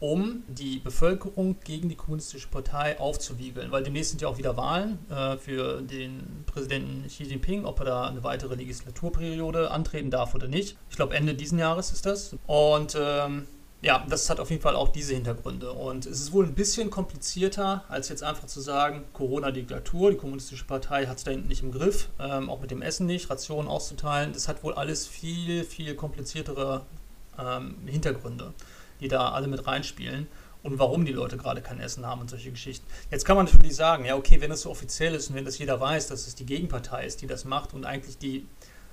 um die Bevölkerung gegen die kommunistische Partei aufzuwiegeln. Weil demnächst sind ja auch wieder Wahlen äh, für den Präsidenten Xi Jinping, ob er da eine weitere Legislaturperiode antreten darf oder nicht. Ich glaube, Ende diesen Jahres ist das. Und ähm, Ja, das hat auf jeden Fall auch diese Hintergründe. Und es ist wohl ein bisschen komplizierter, als jetzt einfach zu sagen, Corona-Diktatur, die Kommunistische Partei hat es da hinten nicht im Griff, ähm, auch mit dem Essen nicht, Rationen auszuteilen. Das hat wohl alles viel, viel kompliziertere ähm, Hintergründe, die da alle mit reinspielen und warum die Leute gerade kein Essen haben und solche Geschichten. Jetzt kann man natürlich sagen, ja, okay, wenn das so offiziell ist und wenn das jeder weiß, dass es die Gegenpartei ist, die das macht und eigentlich die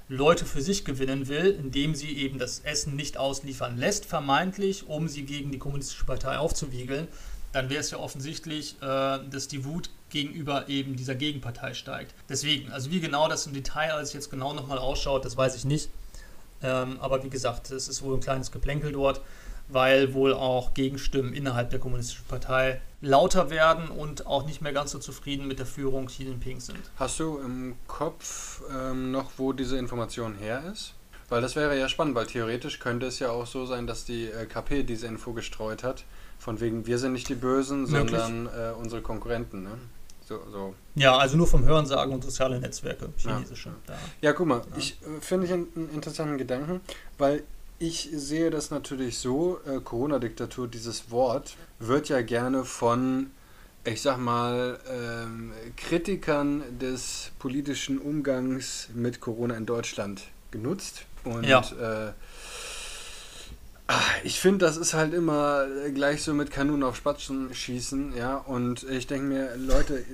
Leute für sich gewinnen will, indem sie eben das Essen nicht ausliefern lässt, vermeintlich, um sie gegen die Kommunistische Partei aufzuwiegeln, dann wäre es ja offensichtlich, äh, dass die Wut gegenüber eben dieser Gegenpartei steigt. Deswegen, also wie genau das im Detail alles jetzt genau nochmal ausschaut, das weiß ich nicht. Ähm, aber wie gesagt, es ist wohl ein kleines Geplänkel dort weil wohl auch Gegenstimmen innerhalb der Kommunistischen Partei lauter werden und auch nicht mehr ganz so zufrieden mit der Führung Xi Jinping sind. Hast du im Kopf ähm, noch, wo diese Information her ist? Weil das wäre ja spannend, weil theoretisch könnte es ja auch so sein, dass die äh, KP diese Info gestreut hat, von wegen wir sind nicht die Bösen, Möglich. sondern äh, unsere Konkurrenten. Ne? So, so. Ja, also nur vom Hörensagen und soziale Netzwerke, chinesische. Ja, ja. ja guck mal, ja. ich äh, finde ich einen, einen interessanten Gedanken, weil ich sehe das natürlich so, äh, Corona-Diktatur, dieses Wort wird ja gerne von, ich sag mal, ähm, Kritikern des politischen Umgangs mit Corona in Deutschland genutzt. Und ja. äh, ah, ich finde, das ist halt immer gleich so mit Kanonen auf Spatzen schießen, ja. Und ich denke mir, Leute,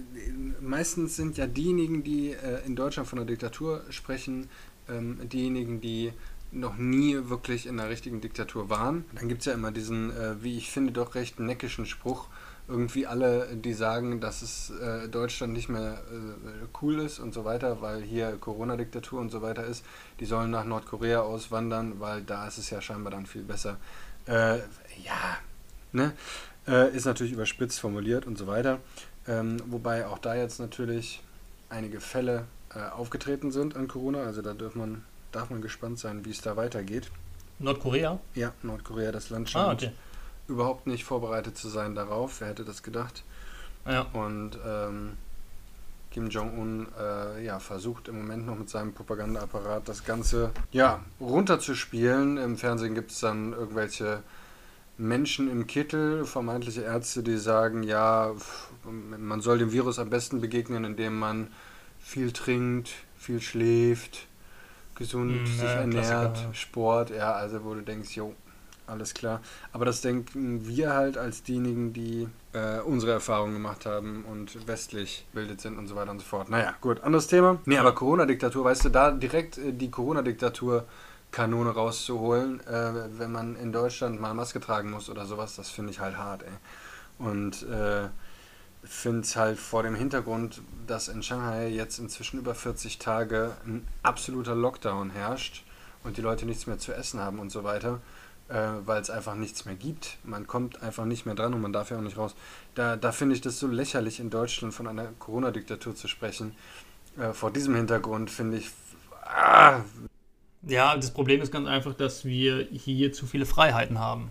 meistens sind ja diejenigen, die äh, in Deutschland von der Diktatur sprechen, ähm, diejenigen, die noch nie wirklich in einer richtigen Diktatur waren. Dann gibt es ja immer diesen, äh, wie ich finde, doch recht neckischen Spruch. Irgendwie alle, die sagen, dass es äh, Deutschland nicht mehr äh, cool ist und so weiter, weil hier Corona-Diktatur und so weiter ist, die sollen nach Nordkorea auswandern, weil da ist es ja scheinbar dann viel besser. Äh, ja, ne? Äh, ist natürlich überspitzt formuliert und so weiter. Ähm, wobei auch da jetzt natürlich einige Fälle äh, aufgetreten sind an Corona, also da darf man darf man gespannt sein, wie es da weitergeht. Nordkorea? Ja, Nordkorea, das Land scheint ah, okay. überhaupt nicht vorbereitet zu sein darauf. Wer hätte das gedacht? Ja. Und ähm, Kim Jong-un äh, ja, versucht im Moment noch mit seinem Propagandaapparat das Ganze ja, runterzuspielen. Im Fernsehen gibt es dann irgendwelche Menschen im Kittel, vermeintliche Ärzte, die sagen, ja, man soll dem Virus am besten begegnen, indem man viel trinkt, viel schläft, gesund, mm, sich ja, ernährt, Sport, ja, also wo du denkst, jo, alles klar. Aber das denken wir halt als diejenigen, die äh, unsere Erfahrungen gemacht haben und westlich bildet sind und so weiter und so fort. Naja, gut, anderes Thema. Nee, aber Corona-Diktatur, weißt du, da direkt äh, die Corona-Diktatur Kanone rauszuholen, äh, wenn man in Deutschland mal Maske tragen muss oder sowas, das finde ich halt hart, ey. Und äh, finde es halt vor dem Hintergrund, dass in Shanghai jetzt inzwischen über 40 Tage ein absoluter Lockdown herrscht und die Leute nichts mehr zu essen haben und so weiter, äh, weil es einfach nichts mehr gibt. Man kommt einfach nicht mehr dran und man darf ja auch nicht raus. Da, da finde ich das so lächerlich, in Deutschland von einer Corona-Diktatur zu sprechen. Äh, vor diesem Hintergrund finde ich. Ah. Ja, das Problem ist ganz einfach, dass wir hier zu viele Freiheiten haben.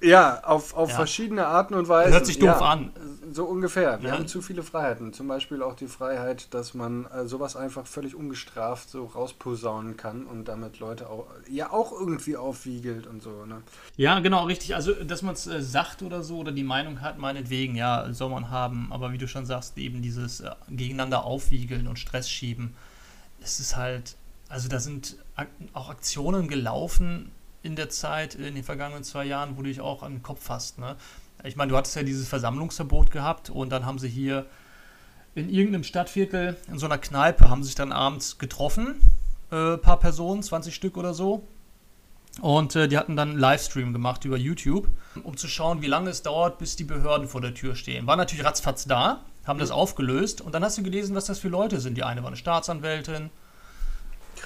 Ja, auf, auf ja. verschiedene Arten und Weisen. Hört sich doof ja, an. So ungefähr. Wir ja. haben zu viele Freiheiten. Zum Beispiel auch die Freiheit, dass man äh, sowas einfach völlig ungestraft so rausposaunen kann und damit Leute auch, ja auch irgendwie aufwiegelt und so. Ne? Ja, genau, richtig. Also, dass man es äh, sagt oder so oder die Meinung hat, meinetwegen, ja, soll man haben. Aber wie du schon sagst, eben dieses äh, gegeneinander aufwiegeln und Stress schieben, es ist halt, also da sind auch Aktionen gelaufen, in der Zeit, in den vergangenen zwei Jahren, wo du dich auch an den Kopf fasst. Ne? Ich meine, du hattest ja dieses Versammlungsverbot gehabt und dann haben sie hier in irgendeinem Stadtviertel, in so einer Kneipe, haben sich dann abends getroffen, äh, paar Personen, 20 Stück oder so. Und äh, die hatten dann einen Livestream gemacht über YouTube, um zu schauen, wie lange es dauert, bis die Behörden vor der Tür stehen. War natürlich ratzfatz da, haben das aufgelöst und dann hast du gelesen, was das für Leute sind. Die eine war eine Staatsanwältin,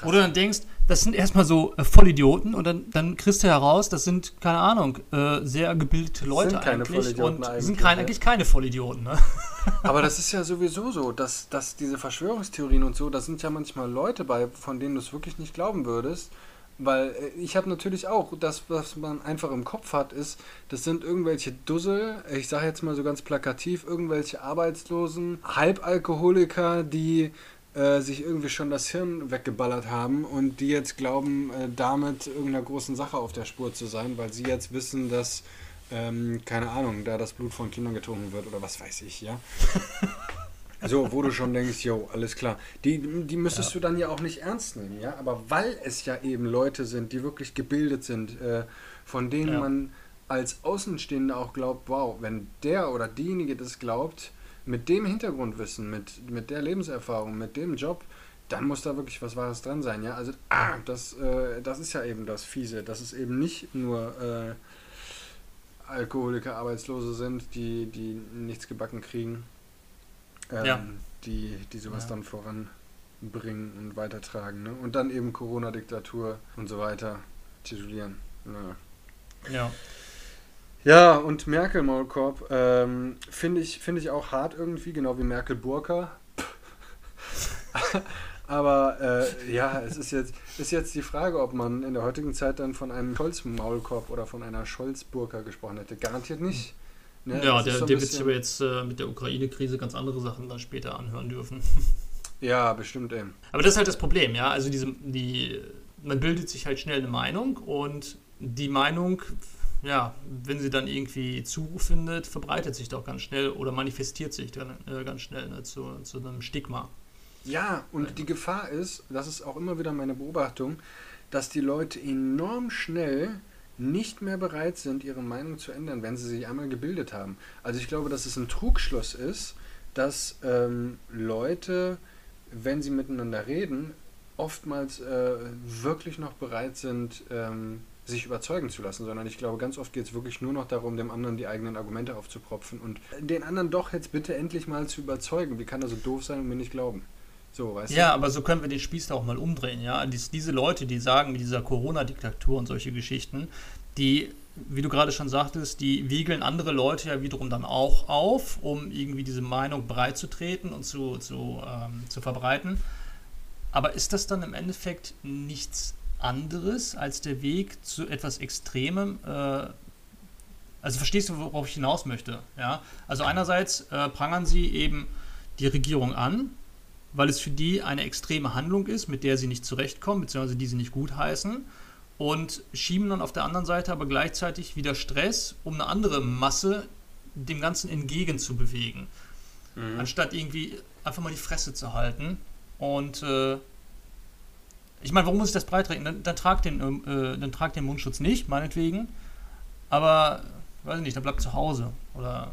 Krass. Wo du dann denkst, das sind erstmal so äh, Vollidioten und dann, dann kriegst du heraus, das sind, keine Ahnung, äh, sehr gebildete Leute sind keine eigentlich Vollidioten und eigentlich, sind kein, eigentlich keine Vollidioten. Ne? Aber das ist ja sowieso so, dass, dass diese Verschwörungstheorien und so, da sind ja manchmal Leute bei, von denen du es wirklich nicht glauben würdest. Weil äh, ich habe natürlich auch, das, was man einfach im Kopf hat, ist, das sind irgendwelche Dussel, ich sage jetzt mal so ganz plakativ, irgendwelche Arbeitslosen, Halbalkoholiker, die äh, sich irgendwie schon das Hirn weggeballert haben und die jetzt glauben, äh, damit irgendeiner großen Sache auf der Spur zu sein, weil sie jetzt wissen, dass, ähm, keine Ahnung, da das Blut von Kindern getrunken wird oder was weiß ich, ja. So, wo du schon denkst, jo, alles klar. Die, die müsstest ja. du dann ja auch nicht ernst nehmen, ja. Aber weil es ja eben Leute sind, die wirklich gebildet sind, äh, von denen ja. man als Außenstehender auch glaubt, wow, wenn der oder diejenige das glaubt, mit dem Hintergrundwissen, mit, mit der Lebenserfahrung, mit dem Job, dann muss da wirklich was Wahres dran sein, ja. Also, ah, das, äh, das ist ja eben das Fiese, dass es eben nicht nur äh, Alkoholiker, Arbeitslose sind, die, die nichts gebacken kriegen ähm, ja. die, die sowas ja. dann voranbringen und weitertragen. Ne? Und dann eben Corona-Diktatur und so weiter titulieren. Naja. Ja. Ja, und Merkel Maulkorb ähm, finde ich, find ich auch hart irgendwie, genau wie Merkel Burka. Aber äh, ja, es ist jetzt, ist jetzt die Frage, ob man in der heutigen Zeit dann von einem Scholz-Maulkorb oder von einer Scholz-Burka gesprochen hätte. Garantiert nicht. Ne? Ja, der, so der wird sich aber jetzt äh, mit der Ukraine-Krise ganz andere Sachen dann später anhören dürfen. Ja, bestimmt eben. Aber das ist halt das Problem, ja. Also diese, die, man bildet sich halt schnell eine Meinung und die Meinung, ja, wenn sie dann irgendwie Zuruf findet, verbreitet sich doch ganz schnell oder manifestiert sich dann äh, ganz schnell ne, zu, zu einem Stigma. Ja, und die Gefahr ist, das ist auch immer wieder meine Beobachtung, dass die Leute enorm schnell nicht mehr bereit sind, ihre Meinung zu ändern, wenn sie sich einmal gebildet haben. Also ich glaube, dass es ein Trugschluss ist, dass ähm, Leute, wenn sie miteinander reden, oftmals äh, wirklich noch bereit sind, ähm, sich überzeugen zu lassen, sondern ich glaube, ganz oft geht es wirklich nur noch darum, dem anderen die eigenen Argumente aufzupropfen und den anderen doch jetzt bitte endlich mal zu überzeugen. Wie kann er so doof sein und mir nicht glauben? So, weißt ja, du? aber so können wir den Spieß da auch mal umdrehen, ja. Dies, diese Leute, die sagen, mit dieser Corona-Diktatur und solche Geschichten, die, wie du gerade schon sagtest, die wiegeln andere Leute ja wiederum dann auch auf, um irgendwie diese Meinung breitzutreten und zu, zu, ähm, zu verbreiten. Aber ist das dann im Endeffekt nichts anderes als der Weg zu etwas Extremem? Äh, also verstehst du, worauf ich hinaus möchte? Ja? Also einerseits äh, prangern sie eben die Regierung an, weil es für die eine extreme Handlung ist, mit der sie nicht zurechtkommen, beziehungsweise die sie nicht gutheißen. Und schieben dann auf der anderen Seite aber gleichzeitig wieder Stress, um eine andere Masse dem Ganzen entgegen zu bewegen. Mhm. Anstatt irgendwie einfach mal die Fresse zu halten. Und äh, ich meine, warum muss ich das beitreten? Dann, dann, trag den, äh, dann trag den Mundschutz nicht, meinetwegen. Aber, weiß ich nicht, dann bleib zu Hause. Oder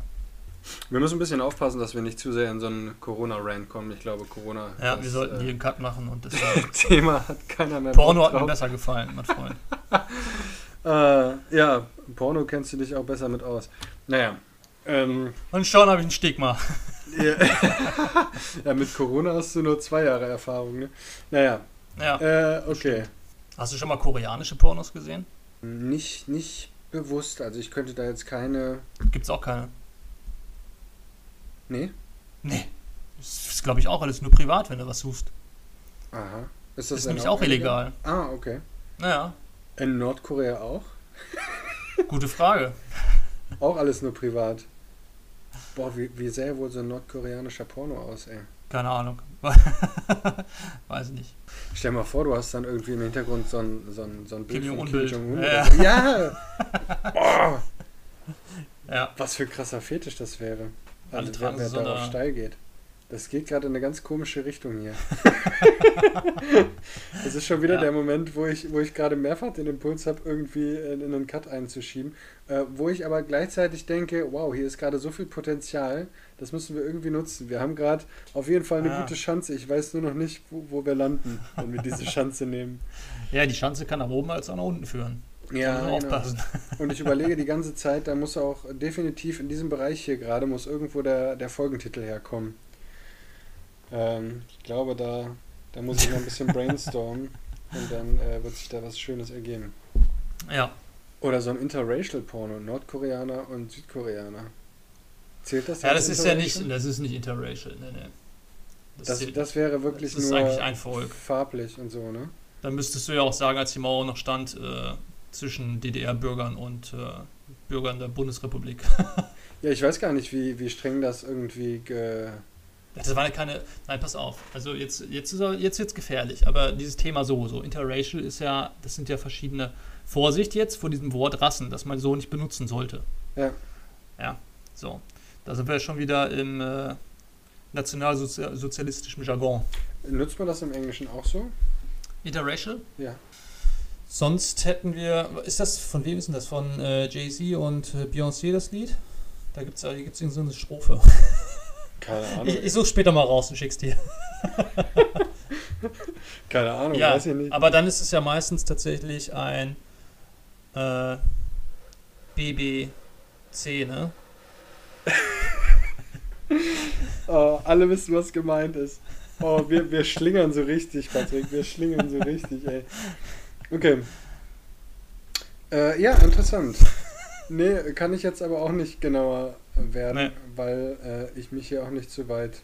wir müssen ein bisschen aufpassen, dass wir nicht zu sehr in so einen Corona-Rant kommen. Ich glaube, Corona. Ja, das, wir sollten äh, hier einen Cut machen und das Thema hat keiner mehr. Porno hat mir besser gefallen, mein Freund. äh, ja, Porno kennst du dich auch besser mit aus. Naja. Ähm, und schon habe ich ein Stigma. ja, ja, mit Corona hast du nur zwei Jahre Erfahrung, ne? Naja. Ja. Äh, okay. Hast du schon mal koreanische Pornos gesehen? Nicht, nicht bewusst. Also ich könnte da jetzt keine. Gibt's auch keine. Nee? Nee. Das ist, glaube ich, auch alles nur privat, wenn du was suchst. Aha. Ist das, ist nämlich auch illegal? Ah, okay. Naja. In Nordkorea auch? Gute Frage. auch alles nur privat. Boah, wie, wie sähe wohl so ein nordkoreanischer Porno aus, ey? Keine Ahnung. Weiß ich nicht. Stell dir mal vor, du hast dann irgendwie im Hintergrund so ein, so ein, so ein Bild Kim von Kim Jong-un. Ja! ja. Boah. ja. Was für ein krasser Fetisch das wäre. Also wenn der so darauf steil geht. Das geht gerade in eine ganz komische Richtung hier. das ist schon wieder ja. der Moment, wo ich, wo ich gerade mehrfach den Impuls habe, irgendwie in, in einen Cut einzuschieben. Äh, wo ich aber gleichzeitig denke, wow, hier ist gerade so viel Potenzial, das müssen wir irgendwie nutzen. Wir haben gerade auf jeden Fall eine ja. gute Chance. Ich weiß nur noch nicht, wo, wo wir landen, wenn wir diese Chance nehmen. Ja, die Chance kann nach oben als auch nach unten führen. Ja, genau. aufpassen. Und ich überlege die ganze Zeit, da muss auch definitiv in diesem Bereich hier gerade, muss irgendwo der, der Folgentitel herkommen. Ähm, ich glaube, da, da muss ich noch ein bisschen brainstormen und dann äh, wird sich da was Schönes ergeben. Ja. Oder so ein Interracial Porno, Nordkoreaner und Südkoreaner. Zählt das? Ja, das ist ja nicht, das ist nicht interracial, ne, ne. Das, das, das wäre wirklich das ist nur eigentlich ein Volk. farblich und so, ne? Dann müsstest du ja auch sagen, als die Mauer noch stand, äh, zwischen DDR-Bürgern und äh, Bürgern der Bundesrepublik. ja, ich weiß gar nicht, wie, wie streng das irgendwie ge, Das war keine. Nein, pass auf. Also jetzt, jetzt ist er, jetzt wird's gefährlich. Aber dieses Thema so, so interracial ist ja, das sind ja verschiedene. Vorsicht jetzt vor diesem Wort Rassen, das man so nicht benutzen sollte. Ja. Ja. So. Da sind wir schon wieder im äh, nationalsozialistischen Jargon. Nutzt man das im Englischen auch so? Interracial? Ja. Sonst hätten wir. Ist das, von wem ist denn das? Von äh, Jay-Z und äh, Beyoncé das Lied? Da gibt es gibt's so eine Strophe. Keine Ahnung. Ich, ich suche später mal raus und schick's dir. Keine Ahnung, ja, weiß ich nicht. aber dann ist es ja meistens tatsächlich ein äh, BBC, ne? Oh, alle wissen, was gemeint ist. Oh, wir, wir schlingern so richtig, Patrick. Wir schlingern so richtig, ey. Okay. Äh, ja, interessant. Nee, kann ich jetzt aber auch nicht genauer werden, Nee. weil äh, ich mich hier auch nicht zu weit.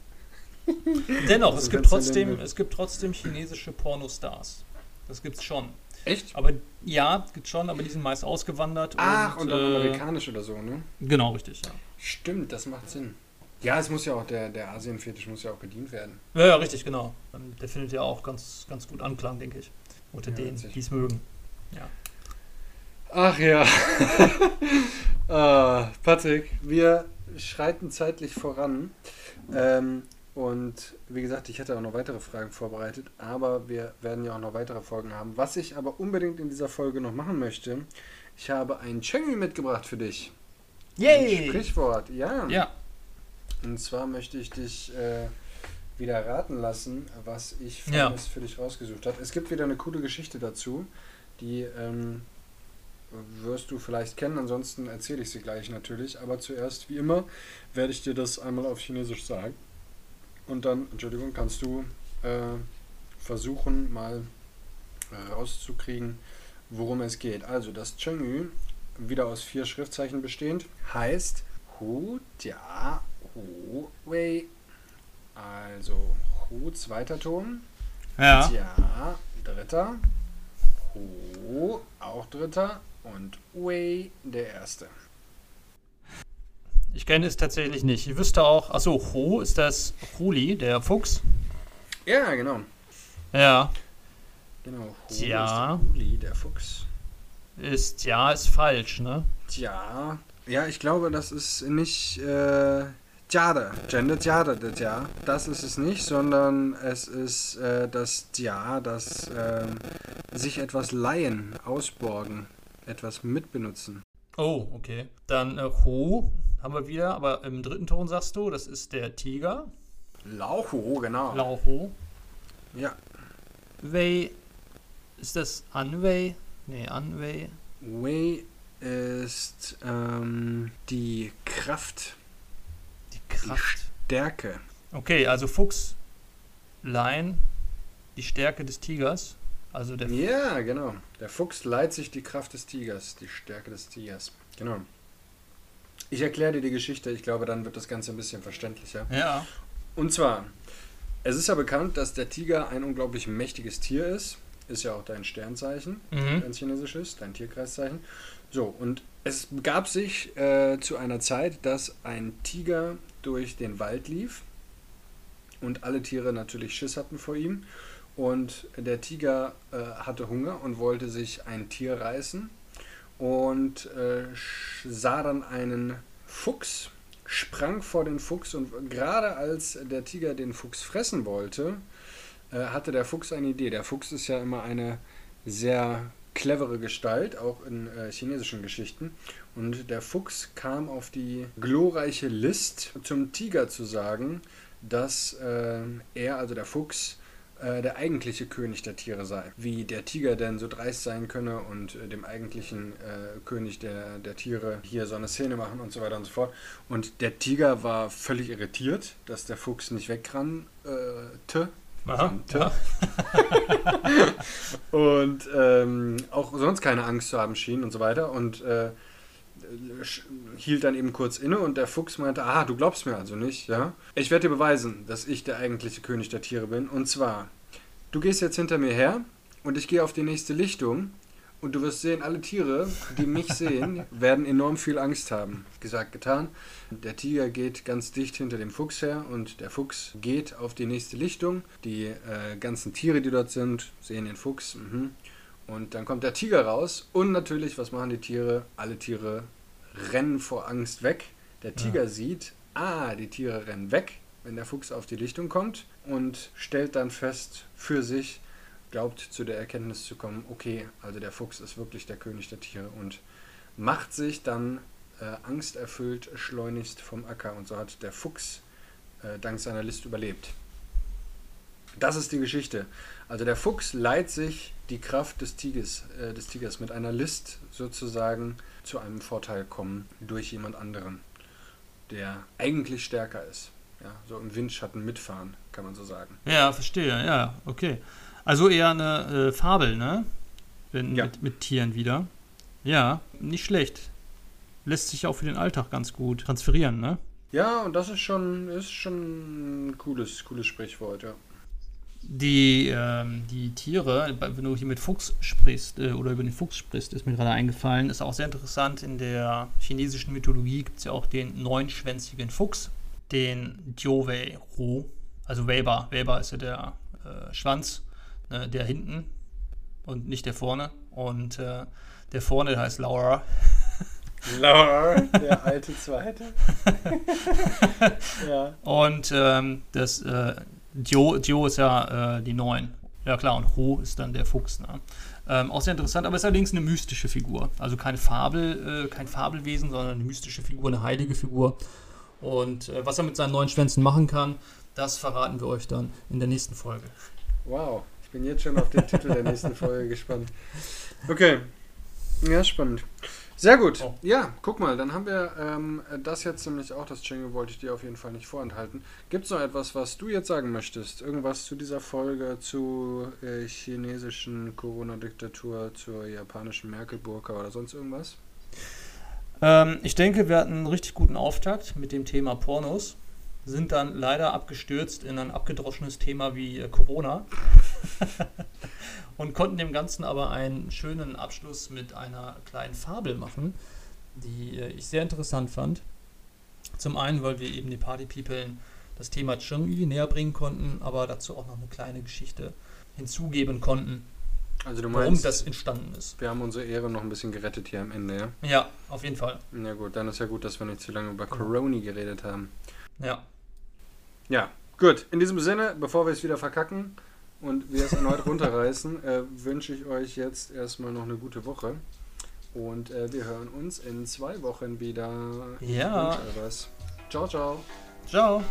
Dennoch, Also es gibt trotzdem, es gibt trotzdem chinesische Pornostars. Das gibt's schon. Echt? Aber ja, gibt's schon, aber die sind meist ausgewandert. Ach, und, und, äh, amerikanisch oder so, ne? Genau, richtig, ja. Stimmt, das macht Sinn. Ja, es muss ja auch, der, der Asienfetisch muss ja auch bedient werden. Ja, ja, richtig, genau. Ähm, Der findet ja auch ganz, ganz gut Anklang, denke ich. Unter Ja, denen, die es mögen. Ach ja. ah, Patrick, wir schreiten zeitlich voran. Ähm, und wie gesagt, ich hätte auch noch weitere Fragen vorbereitet, aber wir werden ja auch noch weitere Folgen haben. Was ich aber unbedingt in dieser Folge noch machen möchte, ich habe ein Chengü mitgebracht für dich. Ein Sprichwort, ja. Ja, Und zwar möchte ich dich äh, wieder raten lassen, was ich Ja. Für dich rausgesucht habe. Es gibt wieder eine coole Geschichte dazu, die ähm, wirst du vielleicht kennen, ansonsten erzähle ich sie gleich natürlich. Aber zuerst, wie immer, werde ich dir das einmal auf Chinesisch sagen. Und dann, Entschuldigung, kannst du äh, versuchen, mal rauszukriegen, worum es geht. Also, das Chengyu, wieder aus vier Schriftzeichen bestehend, heißt Hu Jia Hu Wei. Also, Hu zweiter Ton, ja. Jia dritter, Hu auch dritter und Wei der erste. Ich kenne es tatsächlich nicht. Ich wüsste auch, achso, Ho ist das Huli, der Fuchs. Ja, genau. Ja, Genau. Hu Tja. ist der Huli, der Fuchs. ist, ja, ist falsch, ne? Tja, ja, ich glaube, das ist nicht äh, Jade, Gender Jade, das ja. Das ist es nicht, sondern es ist äh, das Ja, das ähm, sich etwas leihen, ausborgen, etwas mitbenutzen. Oh, okay. Dann äh, Ho haben wir wieder, aber im dritten Ton sagst du, das ist der Tiger. Laucho, genau. Lao Ho. ja, Wei, ist das Anwei? Nee, Anwei. Wei ist ähm, die Kraft, Die die Kraft. Stärke. Okay, also Fuchs, Lion, die Stärke des Tigers. Also der Ja, genau. Der Fuchs leiht sich die Kraft des Tigers, die Stärke des Tigers. Genau. Ich erkläre dir die Geschichte, ich glaube, dann wird das Ganze ein bisschen verständlicher. Ja. Und zwar, es ist ja bekannt, dass der Tiger ein unglaublich mächtiges Tier ist. Ist ja auch dein Sternzeichen, Mhm. dein chinesisches, dein Tierkreiszeichen. So, und es begab sich äh, zu einer Zeit, dass ein Tiger durch den Wald lief und alle Tiere natürlich Schiss hatten vor ihm. Und der Tiger äh, hatte Hunger und wollte sich ein Tier reißen und äh, sah dann einen Fuchs, sprang vor den Fuchs und gerade als der Tiger den Fuchs fressen wollte, äh, hatte der Fuchs eine Idee. Der Fuchs ist ja immer eine sehr clevere Gestalt, auch in äh, chinesischen Geschichten. Und der Fuchs kam auf die glorreiche List, zum Tiger zu sagen, dass äh, er, also der Fuchs, äh, der eigentliche König der Tiere sei. Wie der Tiger denn so dreist sein könne und äh, dem eigentlichen äh, König der, der Tiere hier so eine Szene machen und so weiter und so fort. Und der Tiger war völlig irritiert, dass der Fuchs nicht wegrannte. Aha. Rannte. Ja. und ähm, auch sonst keine Angst zu haben schien und so weiter. Und äh, hielt dann eben kurz inne und der Fuchs meinte, aha, du glaubst mir also nicht, ja? Ich werde dir beweisen, dass ich der eigentliche König der Tiere bin. Und zwar, du gehst jetzt hinter mir her und ich gehe auf die nächste Lichtung Und du wirst sehen, alle Tiere, die mich sehen, werden enorm viel Angst haben. Gesagt, getan. Der Tiger geht ganz dicht hinter dem Fuchs her und der Fuchs geht auf die nächste Lichtung. Die äh, ganzen Tiere, die dort sind, sehen den Fuchs. Mhm. Und dann kommt der Tiger raus. Und natürlich, was machen die Tiere? Alle Tiere rennen vor Angst weg. Der Tiger ja. sieht, ah, die Tiere rennen weg, wenn der Fuchs auf die Lichtung kommt und stellt dann fest für sich, glaubt zu der Erkenntnis zu kommen, okay, also der Fuchs ist wirklich der König der Tiere und macht sich dann äh, angsterfüllt schleunigst vom Acker. Und so hat der Fuchs äh, dank seiner List überlebt. Das ist die Geschichte. Also der Fuchs leiht sich die Kraft des Tigers, äh, des Tigers mit einer List sozusagen zu einem Vorteil kommen durch jemand anderen, der eigentlich stärker ist. Ja, so im Windschatten mitfahren, kann man so sagen. Ja, verstehe, ja, okay. Also eher eine äh, Fabel, ne? Wenn, ja. mit, mit Tieren wieder. Ja, nicht schlecht. Lässt sich auch für den Alltag ganz gut transferieren, ne? Ja, und das ist schon, ist schon ein cooles, cooles Sprichwort, ja. Die, ähm, die Tiere, wenn du hier mit Fuchs sprichst äh, oder über den Fuchs sprichst, ist mir gerade eingefallen, ist auch sehr interessant. In der chinesischen Mythologie gibt es ja auch den neunschwänzigen Fuchs, den Diowei Ro. Also Weber. Weber ist ja der äh, Schwanz Ne, der hinten und nicht der vorne. Und äh, der vorne der heißt Laura. Laura, der alte Zweite. ja. Und ähm, das äh, Dio, Dio ist ja äh, die Neun. Ja klar, und Ho ist dann der Fuchs. Ne? Ähm, auch sehr interessant, aber ist allerdings eine mystische Figur. Also keine Fabel, äh, kein Fabelwesen, sondern eine mystische Figur, eine heilige Figur. Und äh, was er mit seinen neun Schwänzen machen kann, das verraten wir euch dann in der nächsten Folge. Wow bin jetzt schon auf den Titel der nächsten Folge gespannt. Okay. Ja, spannend. Sehr gut. Oh. Ja, guck mal, dann haben wir ähm, das jetzt nämlich auch, das Jingle wollte ich dir auf jeden Fall nicht vorenthalten. Gibt es noch etwas, was du jetzt sagen möchtest? Irgendwas zu dieser Folge, zu äh, chinesischen Corona-Diktatur, zur japanischen Merkel-Burka oder sonst irgendwas? Ähm, ich denke, wir hatten einen richtig guten Auftakt mit dem Thema Pornos sind dann leider abgestürzt in ein abgedroschenes Thema wie äh, Corona und konnten dem Ganzen aber einen schönen Abschluss mit einer kleinen Fabel machen, die äh, ich sehr interessant fand. Zum einen, weil wir eben die Party People das Thema Chang'e näher bringen konnten, aber dazu auch noch eine kleine Geschichte hinzugeben konnten. Also du meinst, warum das entstanden ist. Wir haben unsere Ehre noch ein bisschen gerettet hier am Ende, ja? Ja, auf jeden Fall. Na gut, dann ist ja gut, dass wir nicht zu lange über Corona geredet haben. Ja. Ja, gut. In diesem Sinne, bevor wir es wieder verkacken und wir es erneut runterreißen, äh, wünsche ich euch jetzt erstmal noch eine gute Woche. Und äh, wir hören uns in zwei Wochen wieder. Ja. Was. Ciao, ciao. Ciao.